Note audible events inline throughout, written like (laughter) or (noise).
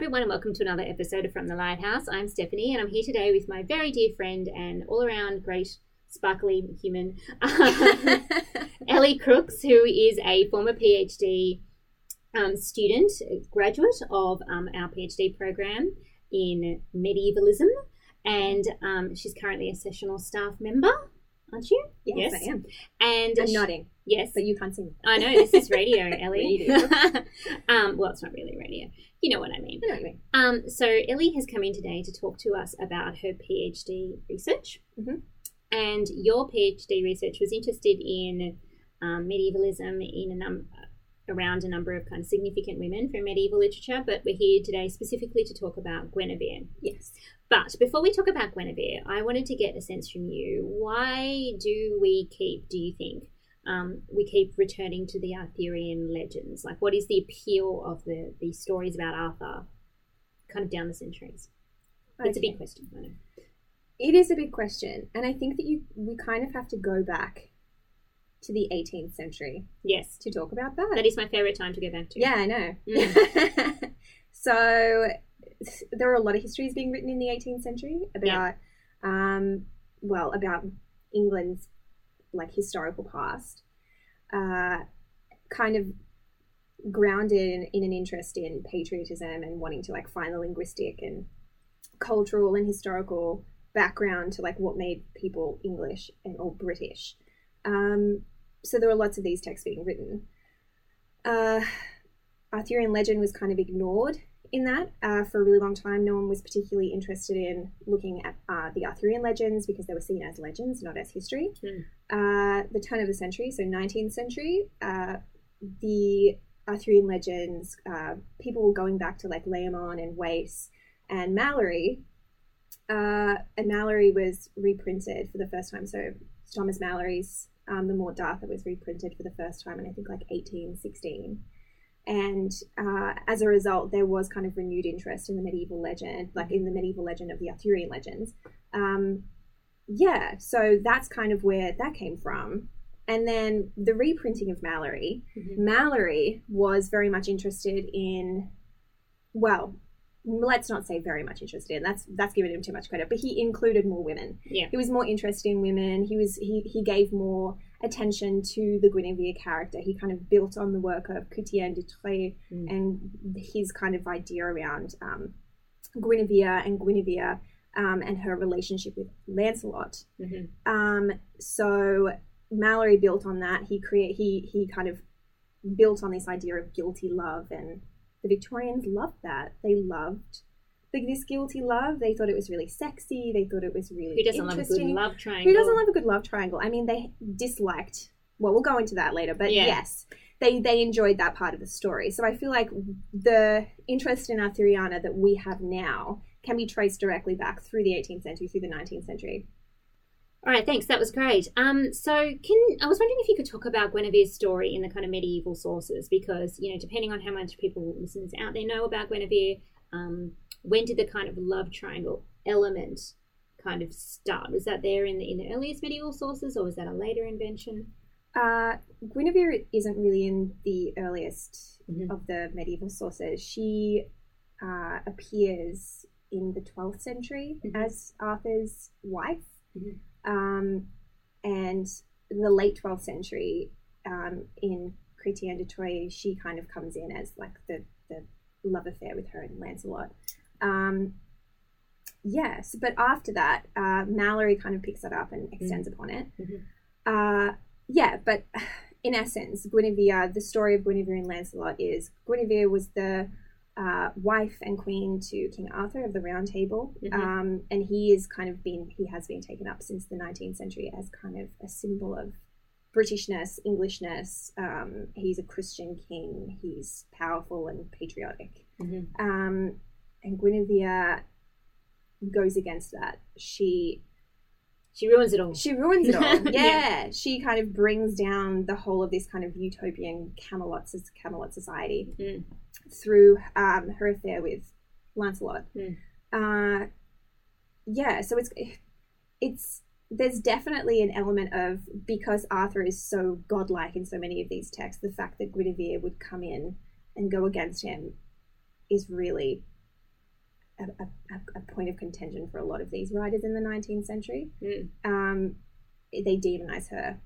everyone, and welcome to another episode of From the Lighthouse. I'm Stephanie, and I'm here today with my very dear friend and all around great, sparkly human, (laughs) Ellie Crooks, who is a former PhD um, student, graduate of um, our PhD program in medievalism, and um, she's currently a sessional staff member, aren't you? Yes, I am. And I'm sh- nodding, Yes, but you can't see me. I know this is radio, (laughs) Ellie. (laughs) Um, well, it's not really radio. You know what I mean. I know mean. Um, so Ellie has come in today to talk to us about her PhD research, Mhm. and your PhD research was interested in um, medievalism in a num- around a number of kind of significant women from medieval literature. But we're here today specifically to talk about Guinevere. Yes. But before we talk about Guinevere, I wanted to get a sense from you. Why do we keep, do you think, um, we keep returning to the Arthurian legends? Like, what is the appeal of the, the stories about Arthur kind of down the centuries? It's a big question, I know. It is a big question, and I think that you we kind of have to go back to the 18th century Yes. to talk about that. That is my favourite time to go back to. yeah, I know. Mm. (laughs) so there are a lot of histories being written in the 18th century about, um, well, about England's like historical past, uh, kind of grounded in, in an interest in patriotism and wanting to like find the linguistic and cultural and historical background to like what made people English and or British. Um, so there were lots of these texts being written. Uh, Arthurian legend was kind of ignored in that uh, for a really long time. No one was particularly interested in looking at uh, the Arthurian legends because they were seen as legends, not as history. Hmm. Uh, the turn of the century, so 19th century, uh, the Arthurian legends, uh, people were going back to like Layamon and Wace and Malory. Uh, and Malory was reprinted for the first time. So Thomas Malory's um, The Morte D'Arthur was reprinted for the first time in I think like 1816. And uh, as a result, there was kind of renewed interest in the medieval legend, like in the medieval legend of the Arthurian legends. Um, yeah, so that's kind of where that came from. And then the reprinting of Malory, Mhm. Malory was very much interested in, well, let's not say very much interested in. That's that's giving him too much credit. But he included more women. Yeah. He was more interested in women. He was he he gave more attention to the Guinevere character. He kind of built on the work of Chrétien de Troyes Mm. and his kind of idea around um, Guinevere and Guinevere um, and her relationship with Lancelot. Mhm. Um, so Malory built on that. He create he he kind of built on this idea of guilty love, and the Victorians loved that. They loved the, this guilty love. They thought it was really sexy. They thought it was really Who doesn't love a good interesting. love triangle? Who doesn't love a good love triangle? I mean, they disliked. Well, we'll go into that later, but Yeah. yes, they they enjoyed that part of the story. So I feel like the interest in Arthuriana that we have now can be traced directly back through the 18th century, through the 19th century. All right, thanks. That was great. Um, so can I was wondering if you could talk about Guinevere's story in the kind of medieval sources, because you know, depending on how much people listeners out there know about Guinevere, um, when did the kind of love triangle element kind of start? Was that there in the in the earliest medieval sources, or was that a later invention? Uh, Guinevere isn't really in the earliest Mhm. of the medieval sources. She uh, appears in the 12th century Mhm. as Arthur's wife. Mhm. Um, and in the late 12th century, um, in Chrétien de Troyes, she kind of comes in as like the, the love affair with her and Lancelot. Um, yes, but after that, uh, Malory kind of picks that up and extends upon it. Mhm. Uh, yeah, but (sighs) in essence, Guinevere, the story of Guinevere and Lancelot is Guinevere was the uh, wife and queen to King Arthur of the Round Table, Mhm. um, and he is kind of been he has been taken up since the 19th century as kind of a symbol of Britishness, Englishness. Um, he's a Christian king. He's powerful and patriotic. Mhm. Um, and Guinevere goes against that. She She ruins it all. she ruins it all. (laughs) Yeah. yeah. She kind of brings down the whole of this kind of utopian Camelot, Camelot society Mm. through um, her affair with Lancelot. Mm. Uh, yeah, so it's it's there's definitely an element of because Arthur is so godlike in so many of these texts, the fact that Guinevere would come in and go against him is really a, a, a point of contention for a lot of these writers in the 19th century. Mm. Um, they demonize her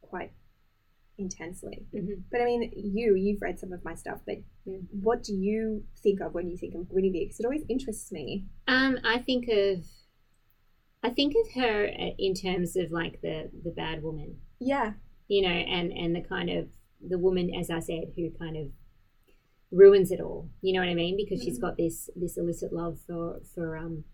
quite intensely. hmm But I mean, you you've read some of my stuff, but Mm. what do you think of when you think of Guinevere? Because it always interests me. Um, I think of, I think of her uh, in terms of like the the bad woman, Yeah, you know, and and the kind of the woman, as I said, who kind of ruins it all. You know what I mean? Because she's Mhm. got this this illicit love for for um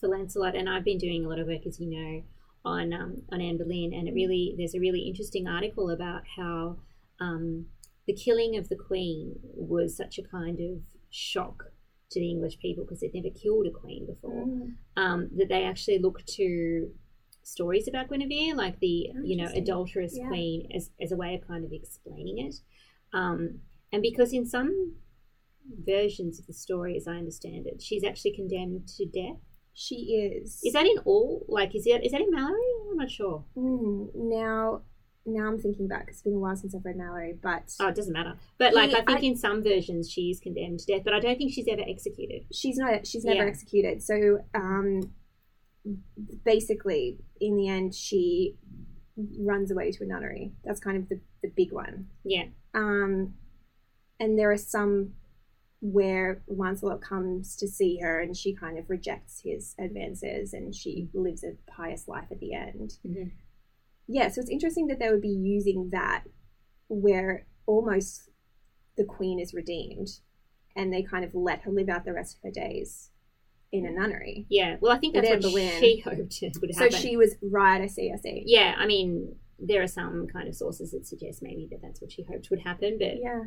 for Lancelot, and I've been doing a lot of work, as you know, on um, on Anne Boleyn, and it really there's a really interesting article about how um, the killing of the Queen was such a kind of shock to the English people because they'd never killed a queen before Mm. um, that they actually look to stories about Guinevere, like the you know adulterous Yeah. queen, as as a way of kind of explaining it. Um, and because in some versions of the story, as I understand it, she's actually condemned to death. she is. Is that in all? Like, is that is that in Malory? I'm not sure. Mm, now? Now I'm thinking back. It's been a while since I've read Malory, but Oh, it doesn't matter. But like, Yeah, I think I- in some versions she's condemned to death, but I don't think she's ever executed. she's not. She's never Yeah. executed. So, um, basically, in the end, she runs away to a nunnery. That's kind of the the big one. Yeah. Um, and there are some where Lancelot comes to see her and she kind of rejects his advances and she lives a pious life at the end. Mhm. Yeah, so it's interesting that they would be using that where almost the queen is redeemed and they kind of let her live out the rest of her days in a nunnery. Yeah. Well, I think that's what Boleyn- she hoped would happen. So she was right, I see, I see. yeah, I mean, there are some kind of sources that suggest maybe that that's what she hoped would happen, but Yeah.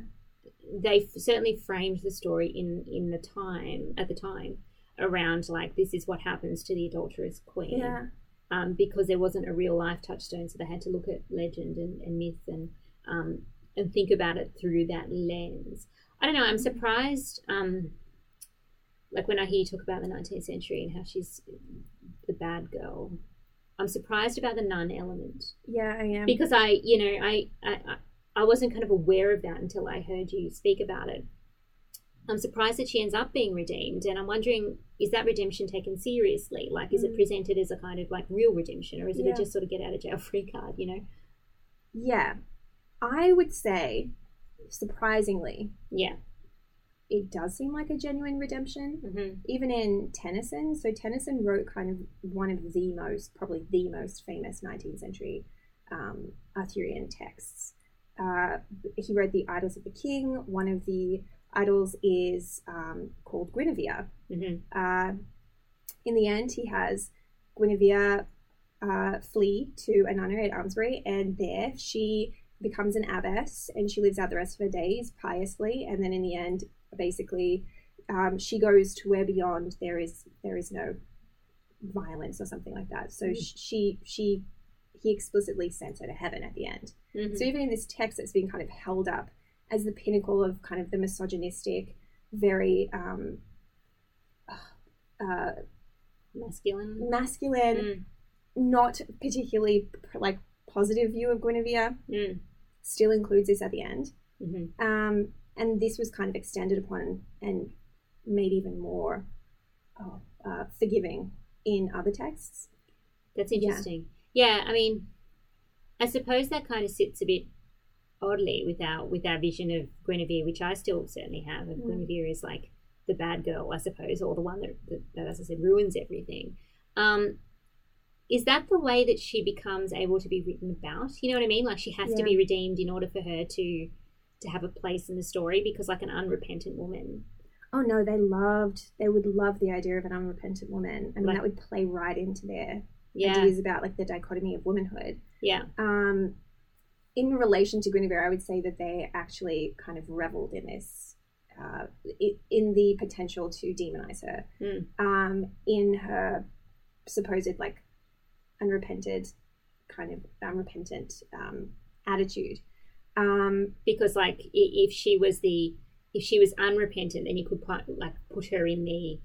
They certainly framed the story in in the time at the time around like this is what happens to the adulterous queen Yeah. um, because there wasn't a real life touchstone so they had to look at legend and, and myth and um, and think about it through that lens i don't know i'm surprised um, like when i hear you talk about the 19th century and how she's the bad girl i'm surprised about the nun element Yeah, I am. because I, you know, I, I, I- wasn't kind of aware of that until I heard you speak about it. I'm surprised that she ends up being redeemed, and I'm wondering, is that redemption taken seriously? Like, is it Mm. presented as a kind of like real redemption, or is it Yeah. a just sort of get out of jail (laughs) free card? You know? Yeah. I would say, surprisingly, Yeah. it does seem like a genuine redemption. hmm Even in Tennyson, so Tennyson wrote kind of one of the most, probably the most famous 19th century um, Arthurian texts. Uh, he wrote the Idylls of the King. One of the idylls is um, called Guinevere. hmm Uh, in the end, he has Guinevere uh, flee to a nunnery at Almesbury, and there she becomes an abbess and she lives out the rest of her days piously. And then in the end, basically, um, she goes to where beyond there is there is no violence or something like that. So Mhm. she she he explicitly sends her to heaven at the end. Hmm So even in this text, it's been kind of held up as the pinnacle of kind of the misogynistic, very um, uh, Masculine. masculine, Mm. not particularly like positive view of Guinevere. Mm. Still includes this at the end, hmm um, and this was kind of extended upon and made even more oh, uh, forgiving in other texts. That's Yeah. interesting. Yeah. I mean, I suppose that kind of sits a bit oddly with our with our vision of Guinevere, which I still certainly have of Mm. Guinevere is like the bad girl, I suppose, or the one that, that, that as I said, ruins everything. Um, is that the way that she becomes able to be written about? You know what I mean? Like she has to be redeemed in order for her to to have a place in the story because like an unrepentant woman. Oh no, they loved. They would love the idea of an unrepentant woman. I mean, Like- that would play right into their Yeah. ideas about like the dichotomy of womanhood. Yeah. Um, in relation to Guinevere, I would say that they actually kind of reveled in this, uh, in the potential to demonize her, Mm. um, in her supposed like unrepented, kind of unrepentant um, attitude. Um, because like if she was the if she was unrepentant then you could put like put her in the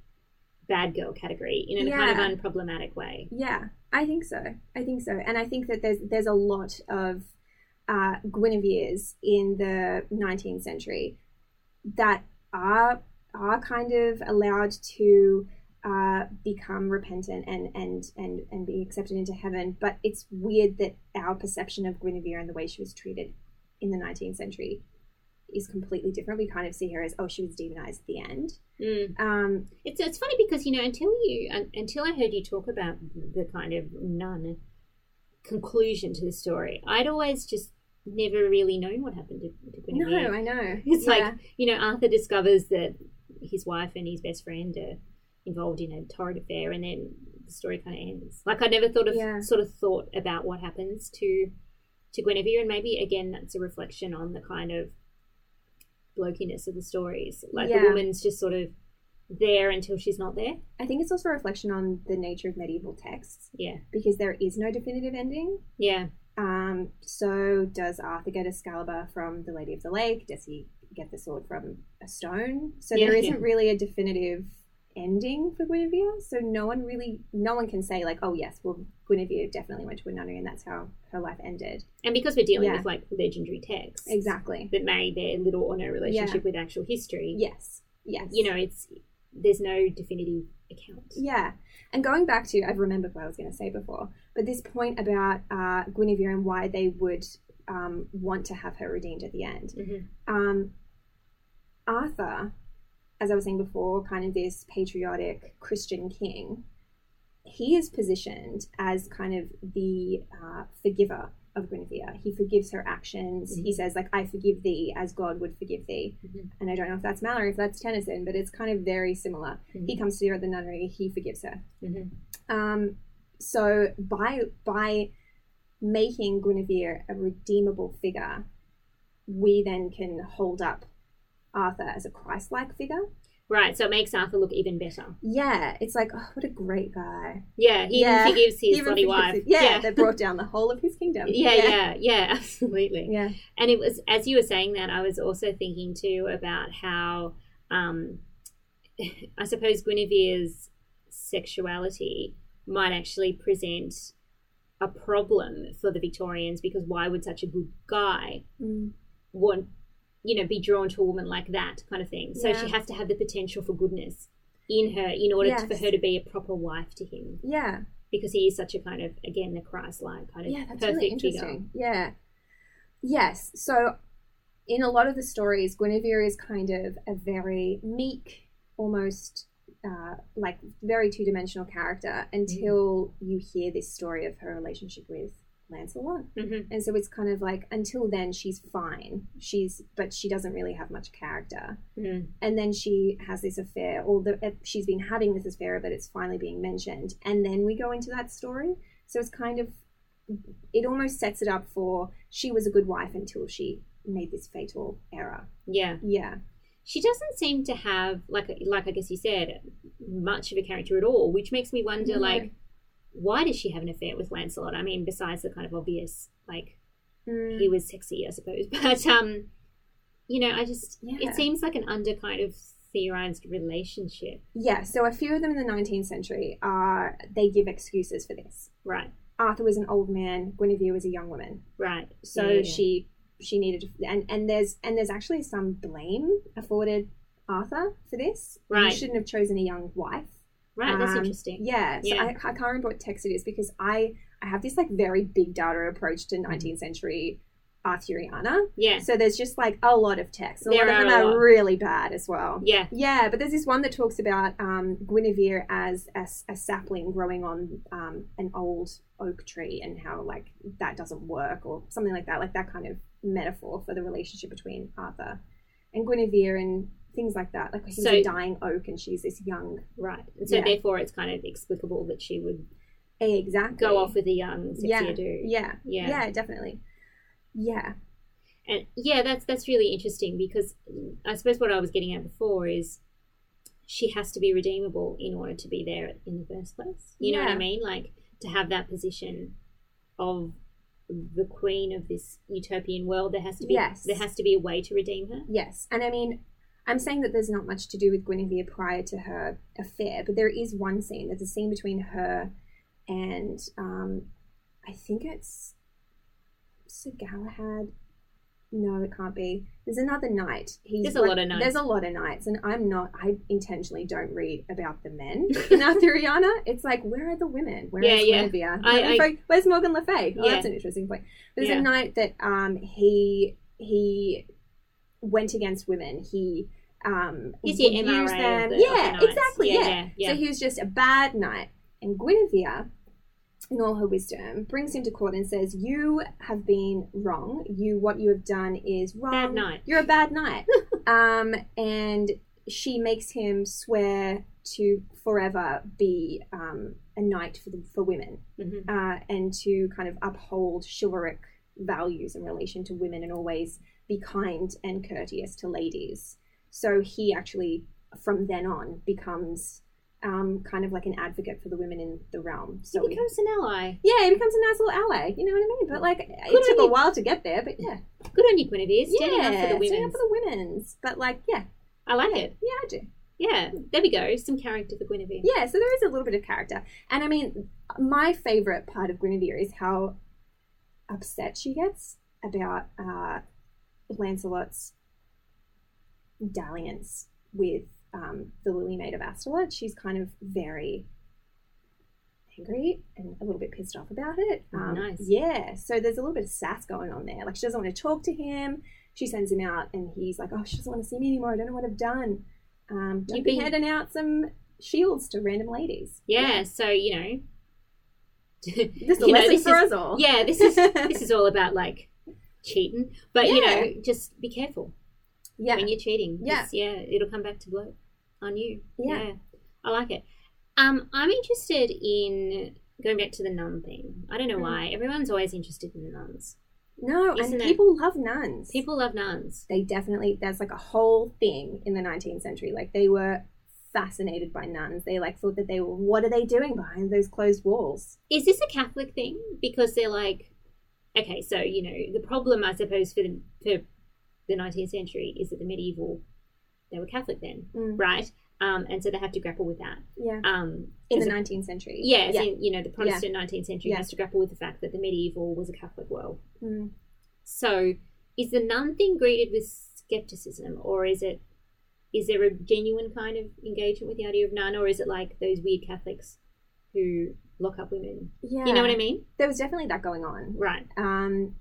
bad girl category in a kind of unproblematic way Yeah, I think so. I think so, and I think that there's there's a lot of uh, Guinevere's in the 19th century that are are kind of allowed to uh, become repentant and, and and and be accepted into heaven. But it's weird that our perception of Guinevere and the way she was treated in the 19th century is completely different. We kind of see her as oh she was demonized at the end. Mm. Um, It's it's funny because you know until you un, until I heard you talk about the kind of nun conclusion to the story, I'd always just never really known what happened to, to no, I know. It's Yeah. like you know Arthur discovers that his wife and his best friend are involved in a torrid affair, and then the story kind of ends. Like I never thought of Yeah. sort of thought about what happens to to Guinevere, and maybe again that's a reflection on the kind of blokiness of the stories. Like the woman's just sort of there until she's not there. I think it's also a reflection on the nature of medieval texts Yeah, because there is no definitive ending. yeah, Um, so does Arthur get Excalibur from the Lady of the Lake? Does he get the sword from a stone? So Yeah, there yeah. isn't really a definitive ending for Guinevere. So no one really, no one can say like, oh yes, well Guinevere definitely went to a nunnery and that's how her life ended. and because we're dealing Yeah. with like legendary texts Exactly. that may bear little or no relationship with actual history. Yes. Yes. you know, it's there's no definitive account. Yeah. And going back to, I've remembered what I was going to say before, but this point about uh, Guinevere and why they would um, want to have her redeemed at the end. Mhm. Um, Arthur, as I was saying before, kind of this patriotic Christian king, he is positioned as kind of the uh, forgiver of Guinevere. He forgives her actions. He Mhm. says, like, I forgive thee as God would forgive thee. Mhm. And I don't know if that's Malory, if that's Tennyson, but it's kind of very similar. He Mhm. comes to her at the nunnery, he forgives her. Mhm. Um, so by by making Guinevere a redeemable figure, we then can hold up Arthur as a Christ-like figure. Right, so it makes Arthur look even better. Yeah, it's like, oh, what a great guy. Yeah, he Yeah. even forgives his bloody wife. it. Yeah, they brought down the whole of his kingdom. (laughs) yeah, yeah, yeah, (laughs) absolutely. yeah. And it was as you were saying that, I was also thinking too about how, um, (laughs) I suppose Guinevere's sexuality might actually present a problem for the Victorians because why would such a good guy Mm. want, you know, be drawn to a woman like that kind of thing? So Yeah. she has to have the potential for goodness in her in order to, for her to be a proper wife to him Yeah. because he is such a kind of again the Christ-like kind of Yeah, that's perfect really figure. Yeah. Yes. So in a lot of the stories, Guinevere is kind of a very meek, almost uh, like very two dimensional character until you hear this story of her relationship with Lancelot. hmm And so it's kind of like until then she's fine. She's but she doesn't really have much character. Mm. And then she has this affair, or the, uh, she's been having this affair, but it's finally being mentioned. And then we go into that story. So it's kind of, it almost sets it up for she was a good wife until she made this fatal error. Yeah. Yeah. she doesn't seem to have like like I guess you said much of a character at all, which makes me wonder No. like why does she have an affair with Lancelot? I mean, besides the kind of obvious like Mm, he was sexy, I suppose, (laughs) but um, you know, I just Yeah. it seems like an under kind of theorized relationship, yeah. So a few of them in the 19th century are, they give excuses for this. right? Arthur was an old man, Guinevere was a young woman. Right. So Yeah, yeah. she she needed and and there's and there's actually some blame afforded Arthur for this. He Right. shouldn't have chosen a young wife. Right. That's Um, interesting. Yeah, so Yeah. I, I can't remember what text it is because I I have this like very big data approach to 19th century Arthuriana. Yeah. So there's just like a lot of texts. A There lot of them are really bad as well. Yeah. Yeah, but there's this one that talks about um, Guinevere as a sapling growing on um, an old oak tree and how like that doesn't work or something like that, like that kind of metaphor for the relationship between Arthur and Guinevere and things like that. Like he's So- a dying oak and she's this young. Right. And so Yeah. therefore, it's kind of explicable that she would Exactly. go off with a young, sexier yeah, dude. yeah, Yeah. yeah, definitely. Yeah, And yeah, that's that's really interesting because I suppose what I was getting at before is she has to be redeemable in order to be there in the first place. You know what I mean? Like to have that position of the queen of this utopian world, there has to be Yes. there has to be a way to redeem her. yes. And I mean, I'm saying that there's not much to do with Guinevere prior to her affair, but there is one scene. There's a scene between her and um, I think it's Sir Galahad no, it can't be. There's another knight. He's There's a lot of knights. There's a lot of knights, and I'm not. I intentionally don't read about the men in (laughs) Arthuriana. It's like, where are the women? Where is Yeah, yeah. Guinevere? I- Where- I- Where's Morgan Le Fay? Oh, Yeah. that's an interesting point. There's Yeah. a knight that um he he went against women. He um He's would use them. the- yeah, exactly. Yeah, Yeah, yeah. So he was just a bad knight, and Guinevere in all her wisdom, brings him to court and says, "You have been wrong. You what you have done is wrong. Bad knight. You're a bad knight." (laughs) um, and she makes him swear to forever be um, a knight for the, for women, Mhm. uh, and to kind of uphold chivalric values in relation to women, and always be kind and courteous to ladies. So he actually, from then on, becomes um, kind of like an advocate for the women in the realm. So He we- becomes an ally. yeah, he becomes a nice little ally. You know what I mean? But like, Good it took on a while to get there. But yeah, Good on you, Guinevere. Standing yeah, up for the standing women. up for the women's. But like, yeah, I like yeah, it. yeah, I do. Yeah, there we go. Some character for Guinevere. Yeah, so there is a little bit of character, and I mean, my favorite part of Guinevere is how upset she gets about uh, Lancelot's dalliance with um, the Lily Maid of Astolat. She's kind of very angry and a little bit pissed off about it. Oh, Um, nice. Yeah, so there's a little bit of sass going on there. Like she doesn't want to talk to him. She sends him out, and he's like, "Oh, she doesn't want to see me anymore. I don't know what I've done. Um, don't You've be been- handing out some shields to random ladies." Yeah, so you know. (laughs) This is a you know, lesson this for is- us all. Yeah, this is this (laughs) is all about like cheating, but you know, just be careful yeah, when you're cheating. Yeah. yeah, it'll come back to blow on you. Yeah. I like it. Um, I'm interested in going back to the nun thing. I don't know Mm. why everyone's always interested in the nuns. no, Isn't and it- people love nuns. People love nuns. they definitely that's like a whole thing in the 19th century. Like they were fascinated by nuns. They like thought that they were what are they doing behind those closed walls? Is this a Catholic thing? Because they're like, okay, so you know, the problem I suppose for the for the 19th century is that the medieval they were Catholic then, Mm. right? Um, and so they have to grapple with that. Yeah, Um, in the 19th century. yeah, yeah. in, you know, the Protestant 19th century Yeah. has to grapple with the fact that the medieval was a Catholic world. Mm. So, is the nun thing greeted with skepticism, or is it is there a genuine kind of engagement with the idea of nun, or is it like those weird Catholics who lock up women? yeah. You know what I mean? There was definitely that going on. Right. um,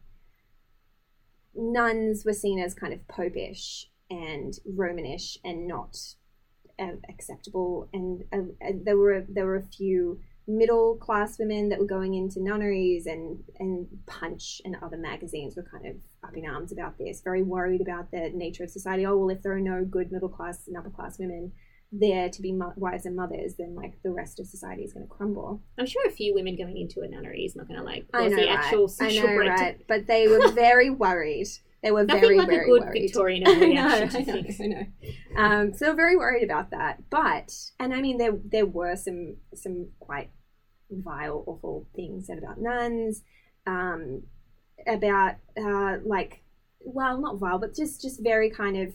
nuns were seen as kind of popish and Romanish and not uh, acceptable. And uh, there were there were a few middle class women that were going into nunneries, and and Punch and other magazines were kind of up in arms about this, very worried about the nature of society. Oh well, if there are no good middle class and upper class women there to be mo- wives and mothers, then like the rest of society is going to crumble. I'm sure a few women going into a nunnery is not going to like I know, the right? actual I social know, breakdown. right? But they were (laughs) very worried. They were Nothing very, like very a good worried. Victorian (laughs) I know, reaction I to know, things. I know. Um, so they're very worried about that. But and I mean there there were some some quite vile, awful things said about nuns, um, about uh, like well not vile, but just just very kind of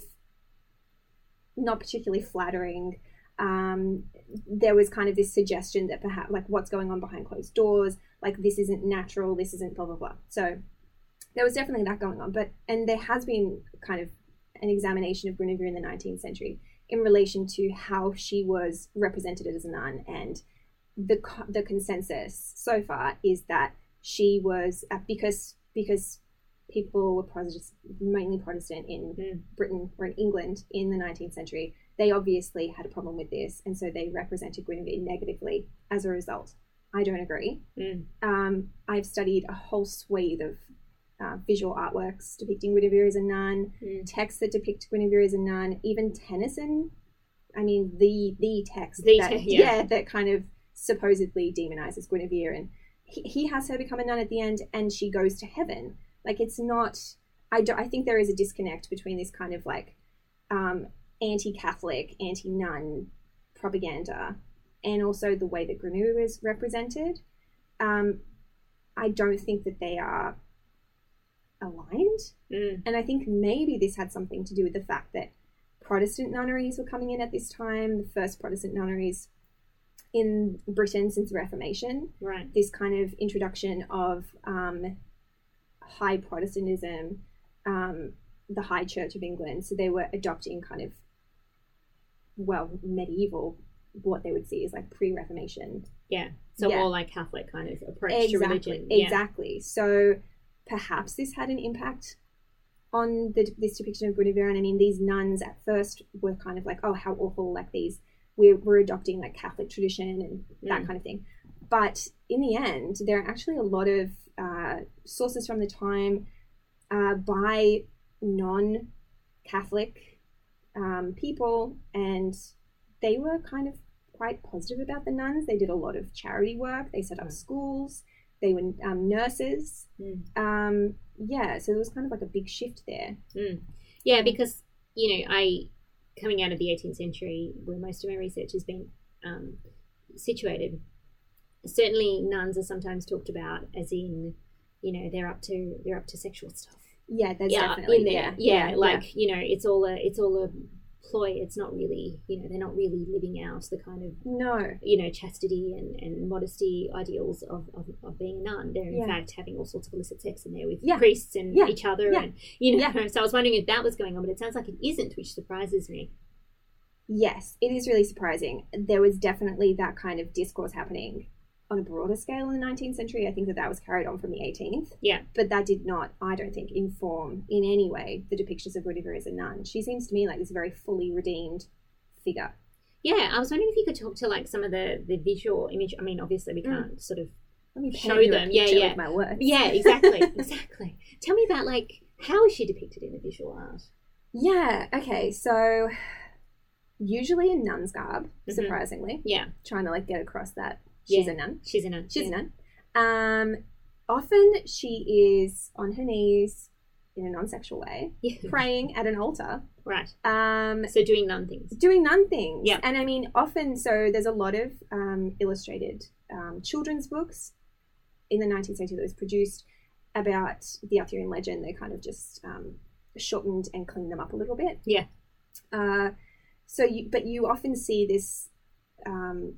not particularly flattering. Um, there was kind of this suggestion that perhaps like what's going on behind closed doors, like this isn't natural, this isn't blah blah blah. So there was definitely that going on, but and there has been kind of an examination of Guinevere in the 19th century in relation to how she was represented as a nun, and the the consensus so far is that she was uh, because because people were Protestant, mainly Protestant in Mm. Britain or in England in the 19th century. They obviously had a problem with this, and so they represented Guinevere negatively as a result. I don't agree. Mm. Um, I've studied a whole swathe of uh, visual artworks depicting Guinevere as a nun, Mm. texts that depict Guinevere as a nun, even Tennyson. I mean, the the text The that te- yeah. that kind of supposedly demonizes Guinevere, and he, he has her become a nun at the end, and she goes to heaven. Like it's not. I do, I think there is a disconnect between this kind of like um, anti-Catholic, anti-nun propaganda, and also the way that Guinevere is represented. Um, I don't think that they are aligned. Mm. And I think maybe this had something to do with the fact that Protestant nunneries were coming in at this time, the first Protestant nunneries in Britain since the Reformation. Right. This kind of introduction of um, high Protestantism um, the High Church of England. So they were adopting kind of, well, medieval, what they would see as like pre Reformation. Yeah. So Yeah. more like Catholic kind of approach to religion. Exactly. So perhaps this had an impact on the, this depiction of Guinevere. And I mean, these nuns at first were kind of like, oh, how awful, like these, we're, we're adopting like Catholic tradition and that Mm. kind of thing. But in the end, there are actually a lot of uh, sources from the time uh, by non Catholic um, people, and they were kind of quite positive about the nuns. They did a lot of charity work, they set up Right. schools, they were um, nurses. Mm. Um, yeah, so there was kind of like a big shift there. Yeah. Yeah, because, you know, I, coming out of the 18th century, where most of my research has been um, situated, certainly nuns are sometimes talked about as in, you know, they're up to they're up to sexual stuff. Yeah, there's yeah, definitely in there. yeah, Yeah, like you know, it's all a it's all a ploy. It's not really, you know, they're not really living out the kind of no, you know chastity and, and modesty ideals of, of, of being a nun. They're in Yeah. fact having all sorts of illicit sex in there with Yeah. priests and Yeah. each other, Yeah. and you know. (laughs) So I was wondering if that was going on, but it sounds like it isn't, which surprises me. yes, it is really surprising. There was definitely that kind of discourse happening on a broader scale in the 19th century. I think that that was carried on from the 18th. Yeah. But that did not, I don't think, inform in any way the depictions of Guinevere as a nun. She seems to me like this very fully redeemed figure. Yeah, I was wondering if you could talk to like some of the the visual image. I mean, obviously we Mm. can't sort of. Let me Show paint you a them. Yeah, yeah. my words. Yeah, exactly, (laughs) exactly. Tell me about like how is she depicted in the visual art? Yeah, okay, so usually in nun's garb, Mhm. surprisingly, Yeah, trying to like get across that she's Yeah. a nun. she's a nun. She's yeah. a nun. Um, often she is on her knees in a non-sexual way, Yeah. (laughs) praying at an altar, Right. um, So doing nun things. doing nun things. Yeah. And I mean, often, so there's a lot of um, illustrated um, children's books in the 19th century that was produced about the Arthurian legend. They kind of just um, shortened and cleaned them up a little bit. Yeah. Uh, so you, but you often see this um,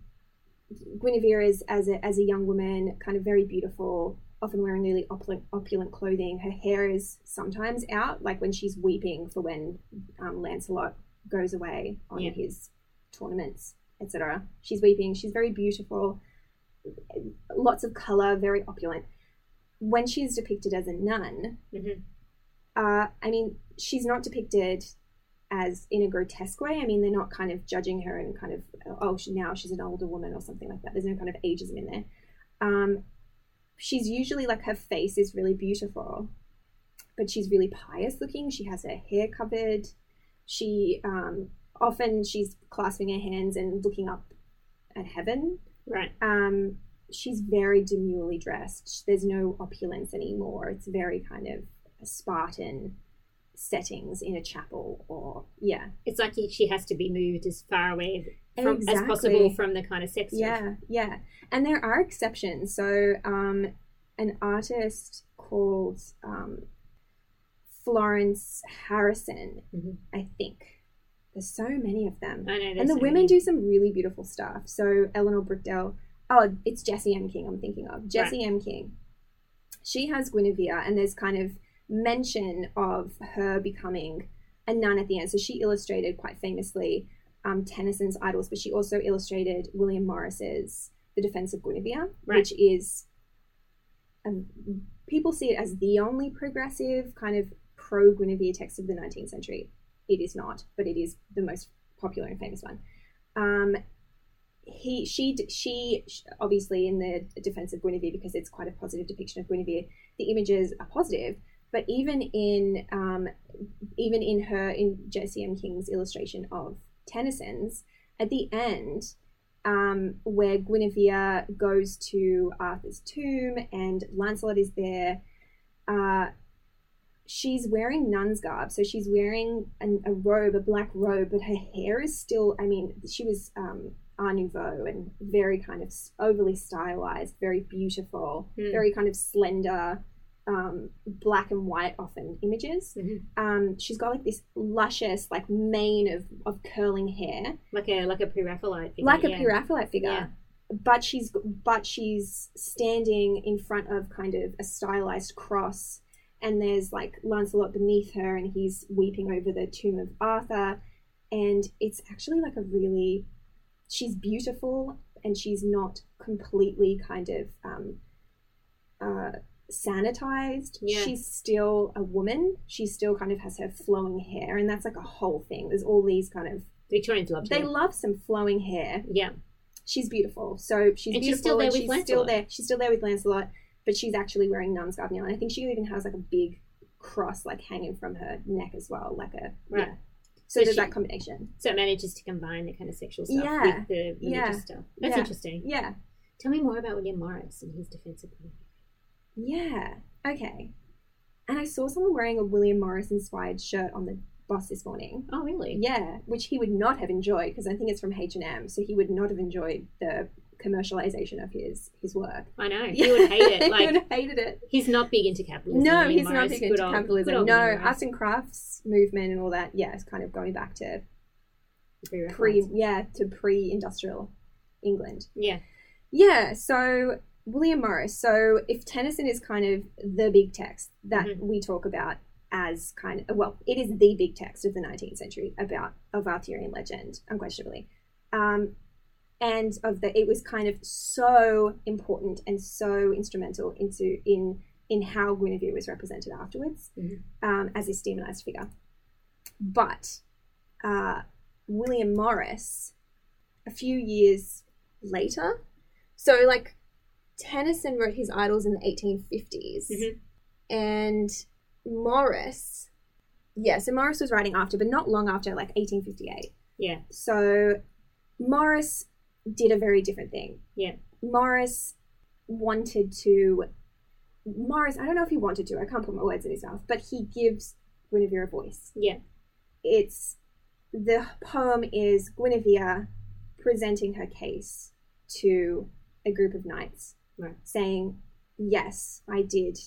Guinevere is as a as a young woman, kind of very beautiful, often wearing really opulent, opulent clothing. Her hair is sometimes out, like when she's weeping for when um, Lancelot goes away on Yeah. his tournaments, etc. She's weeping. She's very beautiful, lots of color, very opulent. When she's depicted as a nun, Mhm. uh, I mean, she's not depicted as in a grotesque way. I mean, they're not kind of judging her and kind of, oh, she, now she's an older woman or something like that. There's no kind of ageism in there. Um, she's usually like her face is really beautiful, but she's really pious looking. She has her hair covered. She um, often she's clasping her hands and looking up at heaven. Right. Um, she's very demurely dressed. There's no opulence anymore. It's very kind of Spartan settings in a chapel or yeah It's like she has to be moved as far away from, as possible from the kind of sex. stuff. Yeah, yeah. And there are exceptions. So, um, an artist called um, Florence Harrison, Mhm. I think. There's so many of them. I know. and the so women many. do some really beautiful stuff. So, Eleanor Brickdale. Oh, it's Jessie M. King I'm thinking of. Jessie M. King. She has Guinevere, and there's kind of mention of her becoming a nun at the end. So, she illustrated quite famously um, Tennyson's Idylls, but she also illustrated William Morris's The Defense of Guinevere, Right. which is um, people see it as the only progressive kind of pro Guinevere text of the 19th century. It is not, but it is the most popular and famous one. Um, he, she, she, obviously in the defense of Guinevere because it's quite a positive depiction of Guinevere. The images are positive, but even in, um, even in her in Jessie M. King's illustration of Tennyson's, at the end, um, where Guinevere goes to Arthur's tomb and Lancelot is there. Uh, she's wearing nun's garb, so she's wearing an, a robe, a black robe, but her hair is still. I mean, she was um, Art Nouveau and very kind of overly stylized, very beautiful, Hmm. very kind of slender, um, black and white often images. Mhm. Um, she's got like this luscious like mane of, of curling hair like a like a pre-Raphaelite figure. like a yeah. pre-Raphaelite figure. Yeah. But she's but she's standing in front of kind of a stylized cross, and there's like Lancelot beneath her, and he's weeping over the tomb of Arthur, and it's actually like a really, she's beautiful, and she's not completely kind of um, uh, sanitized. Yeah. She's still a woman. She still kind of has her flowing hair, and that's like a whole thing. There's all these kind of Victorians love they love some flowing hair. Yeah. She's beautiful. So she's And she's still there with she's still there. She's still there with Lancelot, but she's actually wearing nun's garb now. And I think she even has like a big cross like hanging from her neck as well, like a Right. yeah. So So, there's she- that combination. So it manages to combine the kind of sexual stuff Yeah. with the religious Yeah. stuff. That's Yeah. interesting. Yeah. Tell me more about William Morris and his defensive. Yeah. Okay. And I saw someone wearing a William Morris inspired shirt on the bus this morning. Oh, really? Yeah, which he would not have enjoyed because I think it's from H and M, so he would not have enjoyed the commercialization of his his work. I know. He would hate it. (laughs) he Like would have hated it. he's not big into capitalism. No, William he's not big into good capitalism. old No, William Morris. arts and crafts movement and all that. Yeah, it's kind of going back to pre, yeah, to pre-industrial England. Yeah. Yeah, so William Morris. So if Tennyson is kind of the big text that Mhm. we talk about as kind of well, it is the big text of the 19th century about of Arthurian legend, unquestionably. Um, and of the it was kind of so important and so instrumental into in in how Guinevere was represented afterwards Mhm. um, as this demonized figure. But uh, William Morris, a few years later, so like Tennyson wrote his Idylls in the 1850s, Mhm. and Morris, yeah, so Morris was writing after, but not long after, like 1858. Yeah. So Morris did a very different thing. Yeah. Morris wanted to. Morris, I don't know if he wanted to. I can't put my words in his mouth, but he gives Guinevere a voice. Yeah. It's the poem is Guinevere presenting her case to a group of knights, Right. saying, "Yes, I did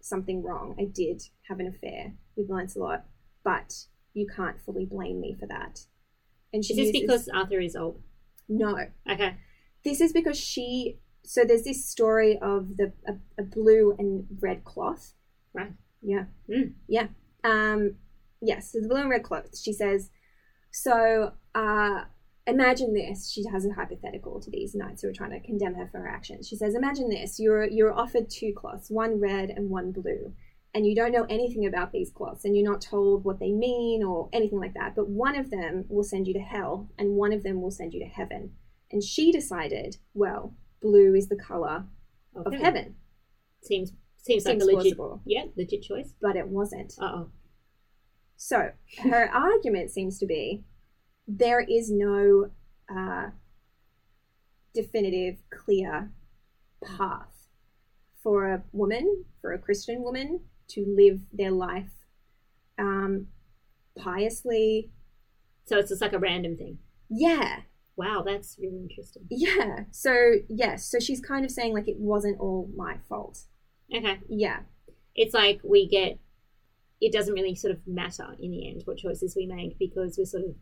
something wrong. I did have an affair with Lancelot, but you can't fully blame me for that." And she Is this uses- because Arthur is old? no, Okay. this is because she. So there's this story of the a, a blue and red cloth. Right. Yeah. Mm. Yeah. Um. Yes. So the blue and red cloth. She says. So, uh, imagine this. She has a hypothetical to these knights who are trying to condemn her for her actions. She says, "Imagine this. You're you're offered two cloths, one red and one blue." And you don't know anything about these cloths, and you're not told what they mean or anything like that. But one of them will send you to hell, and one of them will send you to heaven. And she decided, well, blue is the color of Okay. heaven. Seems seems, like a legit. plausible. Yeah, legit choice. But it wasn't. Uh oh. So her argument seems to be there is no uh, definitive, clear path for a woman, for a Christian woman, to live their life um, piously. So it's just like a random thing. Yeah, Wow, that's really interesting. yeah. So yes, so she's kind of saying like it wasn't all my fault. Okay. Yeah, It's like we get. It doesn't really sort of matter in the end what choices we make because we're sort of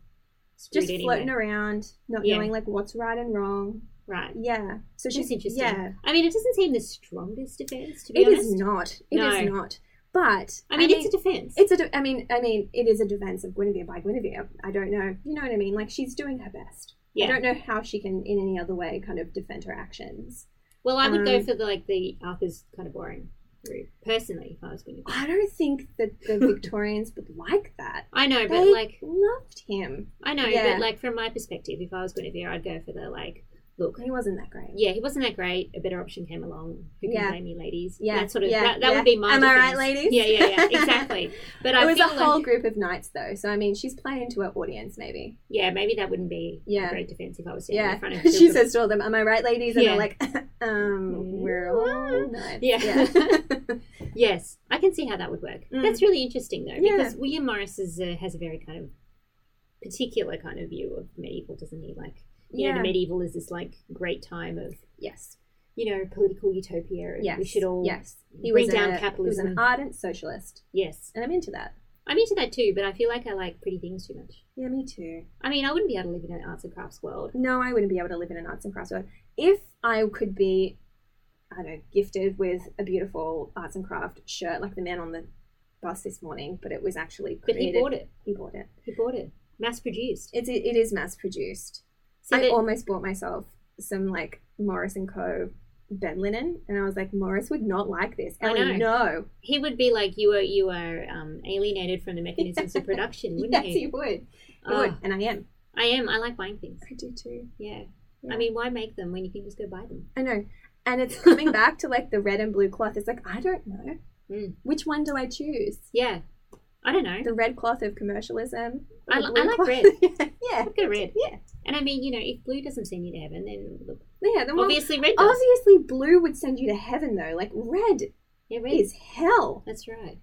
just floating around, not Yeah. knowing like what's right and wrong. Right. Yeah. So she's interesting. Yeah, I mean, it doesn't seem the strongest defense, to be It honest. is not. It is No. not. But I mean, it's a defense. it's a. de- I mean, I mean, it is a defense of Guinevere by Guinevere. I don't know. You know what I mean? Like she's doing her best. yeah. I don't know how she can, in any other way, kind of defend her actions. Well, I would go Um, for the like the Arthur's kind of boring personally. If I was going to, I don't think that the (laughs) Victorians would like that. I know, but They like loved him. I know, Yeah. but like from my perspective, if I was Guinevere, I'd go for the like look. He wasn't that great. Yeah, he wasn't that great. A better option came along. Who can Yeah. blame you, ladies? Yeah, that sort of yeah, that, that yeah. would be my. Am I right, ladies? Yeah, yeah, yeah, exactly. (laughs) But I it was a whole like, group of knights, though. So I mean, she's playing to her audience, maybe. yeah, maybe that wouldn't be Yeah. a great defense if I was standing Yeah. in front of. (laughs) she says to all them, "Am I right, ladies?" And Yeah. they're like, (laughs) "Um, we're all knights." Yeah. Yes, I can see how that would work. Mm. That's really interesting, though, because William Morris is, uh, has a very kind of particular kind of view of medieval, doesn't he? Like, you know, the medieval is this like great time of yes. you know political utopia. Yes. we should all yes. He bring was down a, capitalism. He was an ardent socialist, yes. and I'm into that. I'm into that too, but I feel like I like pretty things too much. Yeah, me too. I mean, I wouldn't be able to live in an arts and crafts world. No, I wouldn't be able to live in an arts and crafts world. If I could be, I don't know, gifted with a beautiful arts and craft shirt, like the man on the bus this morning, but it was actually But he bought it. He bought it. He bought it. Mass produced. It's it, it is mass produced. See, I that- almost bought myself some like Morris and Co. bed linen, and I was like, Morris would not like this. I Ellie, no. he would be like you were you are um, alienated from the mechanisms of (laughs) production, wouldn't yes, he? he would. Oh, would, and I am. I am. I like buying things. I do too. Yeah. Yeah. I mean, why make them when you can just go buy them? I know. And it's coming back to like the red and blue cloth. It's like, I don't know. Mm. Which one do I choose? Yeah. I don't know. The red cloth of commercialism? I blue I like cloth- red. (laughs) yeah. (laughs) Look at red. Yeah. And I mean, you know, if blue doesn't send you to heaven, then look, Yeah. The one, obviously red does. obviously, blue would send you to heaven, though. Like, red Yeah, red. is hell. That's right.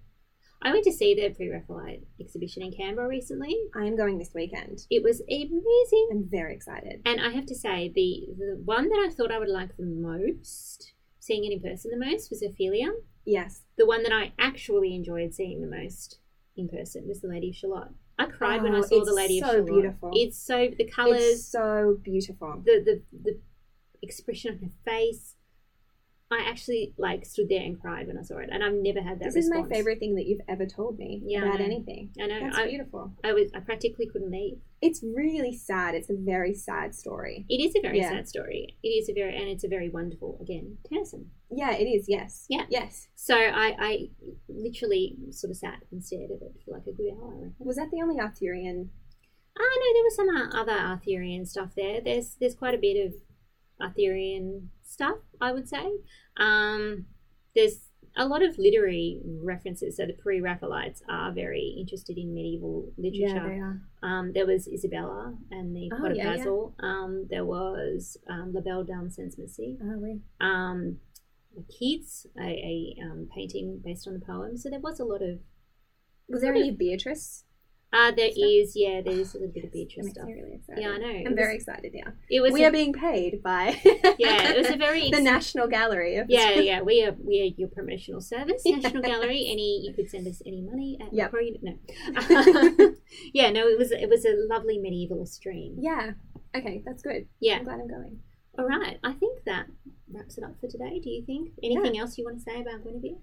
I went to see the Pre-Raphaelite exhibition in Canberra recently. I am going this weekend. It was amazing. I'm very excited. And I have to say, the, the one that I thought I would like the most, seeing it in person the most, was Ophelia. Yes. The one that I actually enjoyed seeing the most in person was the Lady of Shalott. I cried when I Oh, saw the Lady of Shalott. It's so beautiful. It's so the colours, It's so beautiful. the the the expression on her face. I actually like stood there and cried when I saw it, and I've never had that. This is my favorite thing that you've ever told me Yeah, about anything. I know. That's I, beautiful. I was. I practically couldn't leave. It's really sad. It's a very sad story. It is a very Yeah. sad story. It is a very, and it's a very wonderful again Tennyson. Yeah, it is. Yes. Yeah. Yes. So I, I literally sort of sat and stared at it for like a good hour. Was that the only Arthurian? Ah, no, there was some other Arthurian stuff there. There's there's quite a bit of Arthurian stuff, I would say. Um, there's a lot of literary references. So the pre-Raphaelites are very interested in medieval literature. are. Um, there was Isabella and the Oh, Pot of yeah, yeah. Basil. Um, there was um, La Belle Dame sans Merci. Oh, oui. Um, Keats, a, a um, painting based on the poem. So there was a lot of. Was there any Beatrice? Uh, there is, yeah, there is a little bit of Beatrice stuff. really. Yeah, I know. I'm was- very excited now. It was we a- are being paid by (laughs) Yeah, it was a very the National Gallery. Of yeah, yeah. We are we are your promotional service, (laughs) National Gallery. Any you could send us any money at Yep. Macquarie- No, (laughs) yeah, no. It was it was a lovely medieval stream. Yeah. Okay, that's good. Yeah. I'm glad I'm going. All right. I think that wraps it up for today. Do you think anything else you want to say about Guinevere?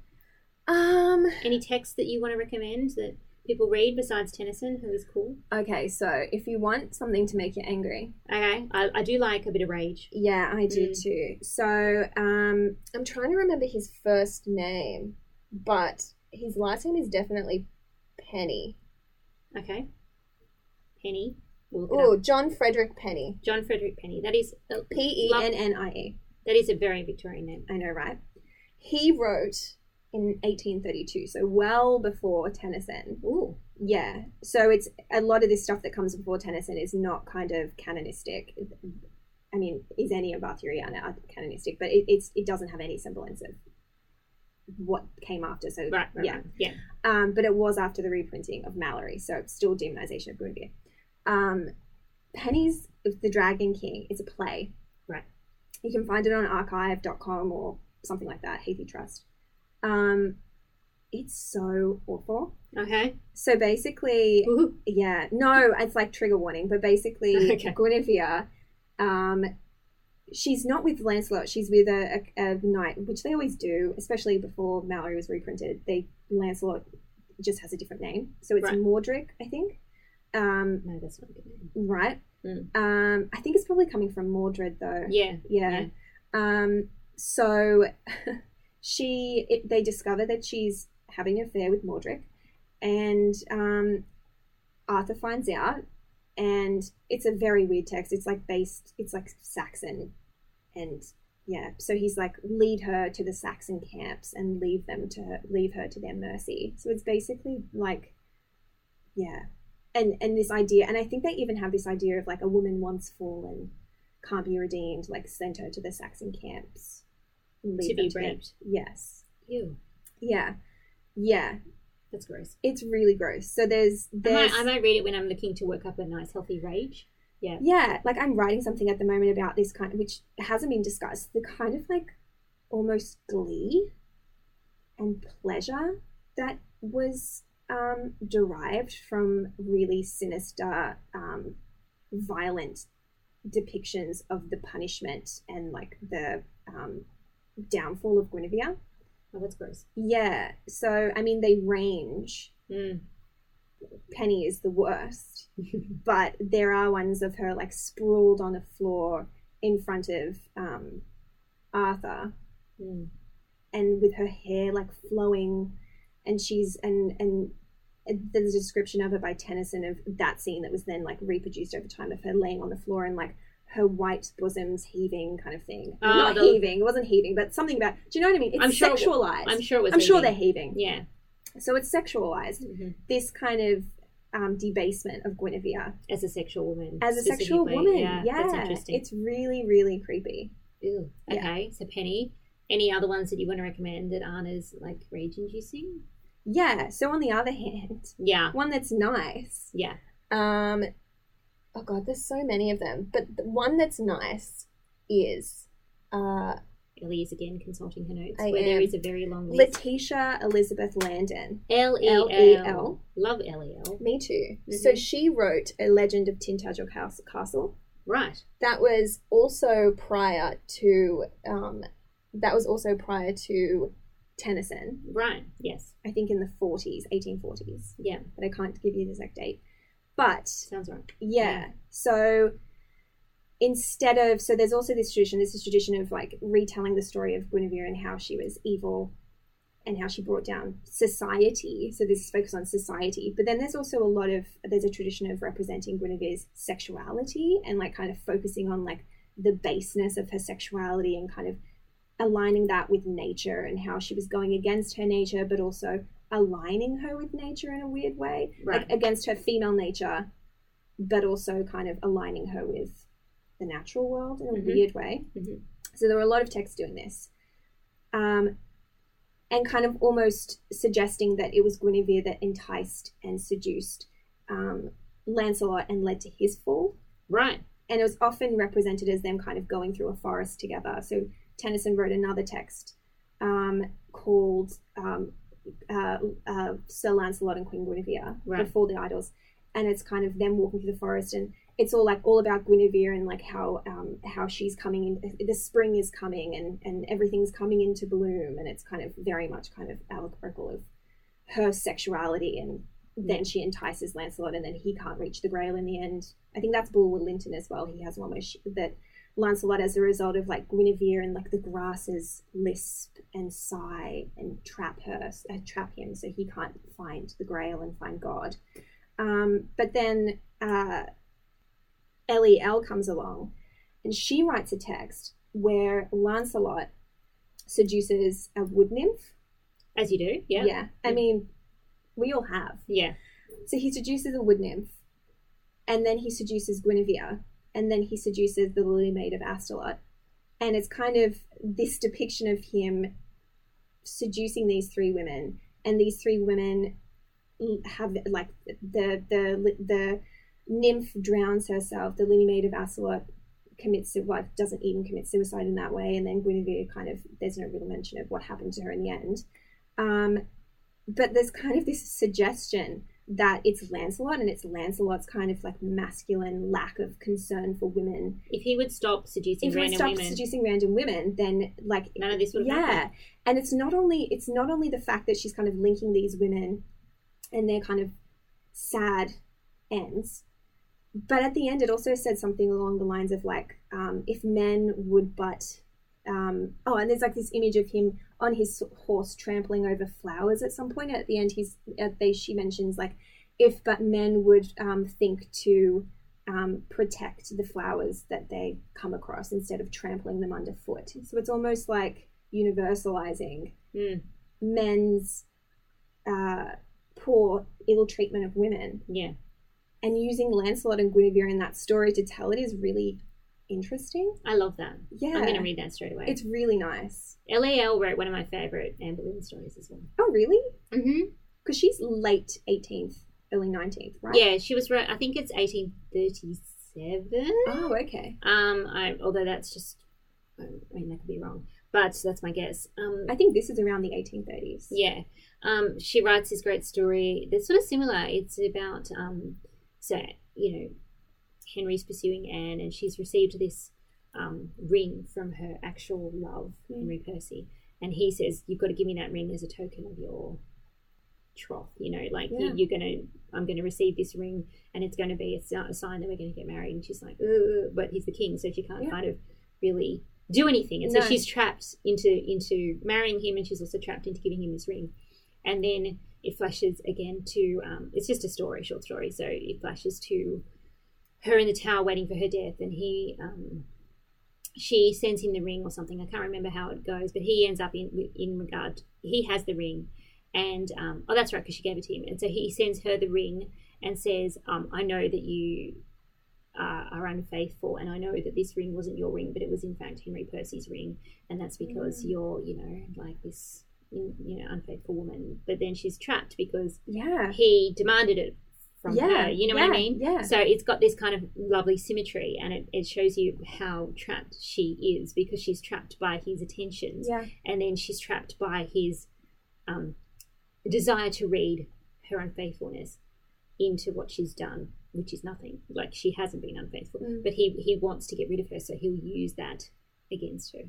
Um. Any texts that you want to recommend that people read besides Tennyson, who is cool? Okay, so if you want something to make you angry, Okay, I, I do like a bit of rage. yeah, I do Mm. too. So, um, I'm trying to remember his first name, but his last name is definitely Pennie. Okay, Pennie. We'll Oh. John Frederick Pennie. John Frederick Pennie. That is P E N N I E. that is a very Victorian name. I know, right? He wrote in 1832, so well before Tennyson. Ooh. Yeah. So it's a lot of this stuff that comes before Tennyson is not kind of canonistic. I mean, is any of Arthuriana canonistic? But it, it's it doesn't have any semblance of what came after. So Right. right yeah. right. Yeah. Um, but it was after the reprinting of Malory, so it's still demonization of Guinevere. Um, Pennie's The Dragon King is a play. Right. You can find it on archive.com or something like that, HathiTrust. Um, it's so awful. Okay. So basically, Ooh. yeah, no, it's like trigger warning, but basically, (laughs) Okay. Guinevere, um, she's not with Lancelot, she's with a, a, a knight, which they always do, especially before Malory was reprinted. They Lancelot just has a different name, so it's Right. Mordric, I think. Um, No, that's not a good name. right. Mm. Um, I think it's probably coming from Mordred though. Yeah. Yeah. Um, so (laughs) she, it, they discover that she's having an affair with Mordric, and um, Arthur finds out, and it's a very weird text. It's like based, it's like Saxon, and yeah. So he's like, lead her to the Saxon camps and leave them to her, leave her to their mercy. So it's basically like, yeah, and and this idea, and I think they even have this idea of like a woman once fallen can't be redeemed, like sent her to the Saxon camps. Leave To be raped. Yes. You. Yeah. Yeah. That's gross. It's really gross. So there's I might, I might read it when I'm looking to work up a nice healthy rage. yeah, Yeah. like I'm writing something at the moment about this kind which hasn't been discussed. The kind of like almost glee and pleasure that was um, derived from really sinister, um, violent depictions of the punishment and like the um, downfall of Guinevere. Oh, that's gross. Yeah. So I mean, they range. Mm. Pennie is the worst, (laughs) but there are ones of her like sprawled on the floor in front of um, Arthur, Mm. and with her hair like flowing, and she's and and there's a description of it by Tennyson of that scene that was then like reproduced over time of her laying on the floor and like her white bosoms heaving kind of thing. Well, Oh, not the- heaving, it wasn't heaving, but something about. Do you know what I mean? It's I'm sure it sexualized. I'm sure it was. I'm sure they're heaving. Yeah. So it's sexualized. Mhm. This kind of um, debasement of Guinevere As a sexual woman. as a sexual woman. Yeah. Yeah, That's interesting. it's really, really creepy. Ew. Yeah. Okay. So Pennie. Any other ones that you want to recommend that aren't as like rage inducing? Yeah. So on the other (laughs) hand, Yeah. one that's nice. Yeah. Um, oh god, there's so many of them, but the one that's nice is uh, Ellie is again consulting her notes, I where there am. is a very long list. Letitia Elizabeth Landon. L E L. Love L E L. Me too. Mhm. So she wrote a Legend of Tintagel Cas- Castle. Right. That was also prior to um, that was also prior to Tennyson. Right. Yes. I think in the 40s, 1840s, Yeah. but I can't give you the exact date. But Sounds right. yeah, Yeah. so instead of so there's also this tradition, this is tradition of like retelling the story of Guinevere and how she was evil and how she brought down society. So this is focused on society, but then there's also a lot of there's a tradition of representing Guinevere's sexuality and like kind of focusing on like the baseness of her sexuality and kind of aligning that with nature and how she was going against her nature, but also aligning her with nature in a weird way, Right. like against her female nature, but also kind of aligning her with the natural world in a Mhm. weird way. Mhm. So there were a lot of texts doing this. Um, and kind of almost suggesting that it was Guinevere that enticed and seduced um, Lancelot and led to his fall Right. and it was often represented as them kind of going through a forest together. So Tennyson wrote another text um, called um, uh, uh, Sir Lancelot and Queen Guinevere Right. before the Idylls, and it's kind of them walking through the forest, and it's all like all about Guinevere and like how um, how she's coming in. The spring is coming, and and everything's coming into bloom, and it's kind of very much kind of allegorical of her sexuality and then she entices Lancelot, and then he can't reach the Grail in the end. I think that's Bulwer Lytton as well. He has one where she, that Lancelot, as a result of like Guinevere and like the grasses lisp and sigh and trap her, uh, trap him, so he can't find the Grail and find God. Um, but then uh, L.E.L. comes along, and she writes a text where Lancelot seduces a wood nymph. As you do. Yeah. yeah. I mean, we all have. Yeah. So he seduces a wood nymph, and then he seduces Guinevere, and then he seduces the lily maid of Astolat. And it's kind of this depiction of him seducing these three women, and these three women have like the the the nymph drowns herself, the lily maid of Astolat commits well, doesn't even commit suicide in that way, and then Guinevere kind of there's no real mention of what happened to her in the end. Um, but there's kind of this suggestion that it's Lancelot and it's Lancelot's kind of like masculine lack of concern for women. If he would stop seducing If he would stop women, seducing random women, then like none of this would have yeah, happened. and it's not only it's not only the fact that she's kind of linking these women and their kind of sad ends, but at the end it also said something along the lines of like um, if men would but um, oh, and there's like this image of him on his horse trampling over flowers at some point. At the end, he's at they she mentions like if but men would um, think to um, protect the flowers that they come across instead of trampling them underfoot. So it's almost like universalizing Mm. men's uh, poor ill treatment of women Yeah. and using Lancelot and Guinevere in that story to tell it is really interesting. I love that. Yeah, I'm going to read that straight away. it's really nice. L.E.L. wrote one of my favorite Anne Boleyn stories as well. Oh, really? Mm-hmm. Because she's late 18th, early 19th, right? Yeah, she was. I think it's 1837. Oh, okay. Um, I although that's just, I mean, that could be wrong, but that's my guess. Um, I think this is around the 1830s. yeah. Um, she writes this great story that's sort of similar. It's about um, so you know, Henry's pursuing Anne, and she's received this um, ring from her actual love, Mm. Henry Percy, and he says, "You've got to give me that ring as a token of your troth. You know, like Yeah. you're gonna, I'm gonna receive this ring, and it's going to be a, a sign that we're going to get married." And she's like, Ugh, "But he's the king, so she can't Yeah. kind of really do anything." And so No. she's trapped into into marrying him, and she's also trapped into giving him this ring, and then it flashes again to um, it's just a story, short story. So it flashes to her in the tower waiting for her death, and he um, she sends him the ring or something. I can't remember how it goes, but he ends up in in regard. He has the ring, and um, oh, that's right, because she gave it to him, and so he sends her the ring and says, um, "I know that you." Uh, are unfaithful, and I know that this ring wasn't your ring, but it was in fact Henry Percy's ring, and that's because Mm. you're, you know, like this, you know, unfaithful woman. But then she's trapped because Yeah. he demanded it from yeah. her. You know what I mean? Yeah. So it's got this kind of lovely symmetry, and it, it shows you how trapped she is because she's trapped by his attentions, yeah. and then she's trapped by his um, desire to read her unfaithfulness into what she's done, which is nothing. Like she hasn't been unfaithful, Mm. but he he wants to get rid of her, so he'll use that against her.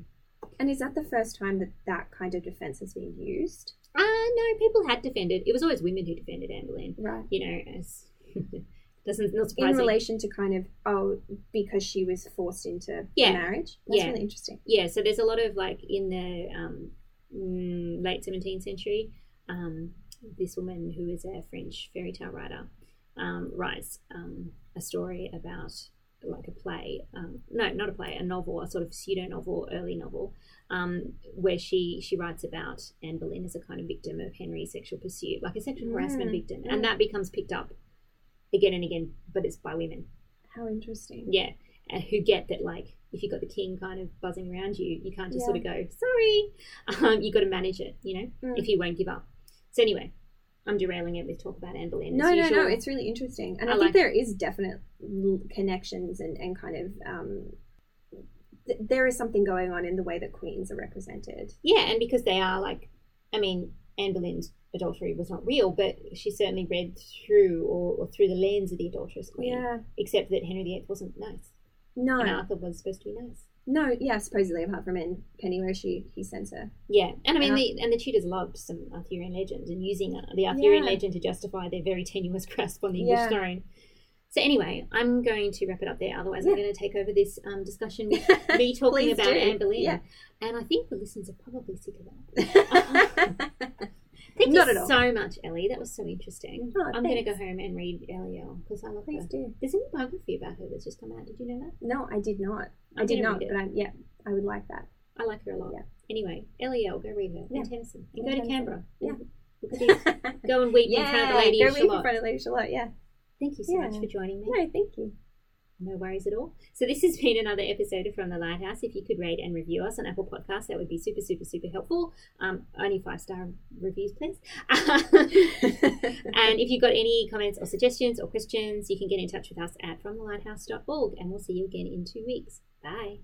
And is that the first time that that kind of defense has been used? Uh no, people had defended. It was always women who defended Anne Boleyn. Right. You know, as (laughs) doesn't not In relation to kind of oh because she was forced into Yeah. marriage. That's Yeah. really interesting. yeah, so there's a lot of like in the um, mm, late 17th century, um, this woman who is a French fairy tale writer um, writes um, a story about like a play, um, no, not a play, a novel, a sort of pseudo novel, early novel, um, where she she writes about Anne Boleyn as a kind of victim of Henry's sexual pursuit, like a sexual harassment Mm, victim, mm. and that becomes picked up again and again, but it's by women How interesting. yeah, uh, who get that like if you've got the king kind of buzzing around you, you can't just Yeah. sort of go sorry. Um, you got to manage it, you know, Mm. if you won't give up. So anyway, I'm derailing it with talk about Anne Boleyn. No, as no, usual. no. It's really interesting, and I I, think like- there is definite connections and, and kind of um, th- there is something going on in the way that queens are represented. yeah, and because they are like, I mean, Anne Boleyn's adultery was not real, but she certainly read through or, or through the lens of the adulterous queen. Yeah. Except that Henry VIII wasn't nice, No. and Arthur was supposed to be nice. No. Yeah. Supposedly, apart from in Pennie, where she he sent her. Yeah, and I mean, the, and the Tudors loved some Arthurian legend and using uh, the Arthurian Yeah. legend to justify their very tenuous (laughs) grasp on the English Yeah. throne. So anyway, I'm going to wrap it up there. Otherwise, I'm going to take over this um, discussion (laughs) with me talking about do. Anne Boleyn. Yeah. And I think the listeners are probably sick of that. (laughs) Thank Not you so much, Ellie. That was so interesting. Oh, I'm going to go home and read L.E.L. because I love Please her. do. There's a new biography about her that's just come out. Did you know that? No, I did not. I I'm did not. But I, yeah, I would like that. I like her a lot. Yeah. Anyway, L.E.L., go read her. Yeah. And Tennyson. And go to Canberra. Yeah. Look at this. Go and weep in front of the (laughs) Lady go weep in front of Lady Charlotte. Yeah. Thank you so much for joining me. No, thank you. No worries at all. So this has been another episode of From the Lighthouse. If you could rate and review us on Apple Podcasts, that would be super, super, super helpful. Um, only five star reviews, please. (laughs) and if you've got any comments or suggestions or questions, you can get in touch with us at fromthelighthouse.org and we'll see you again in two weeks. Bye.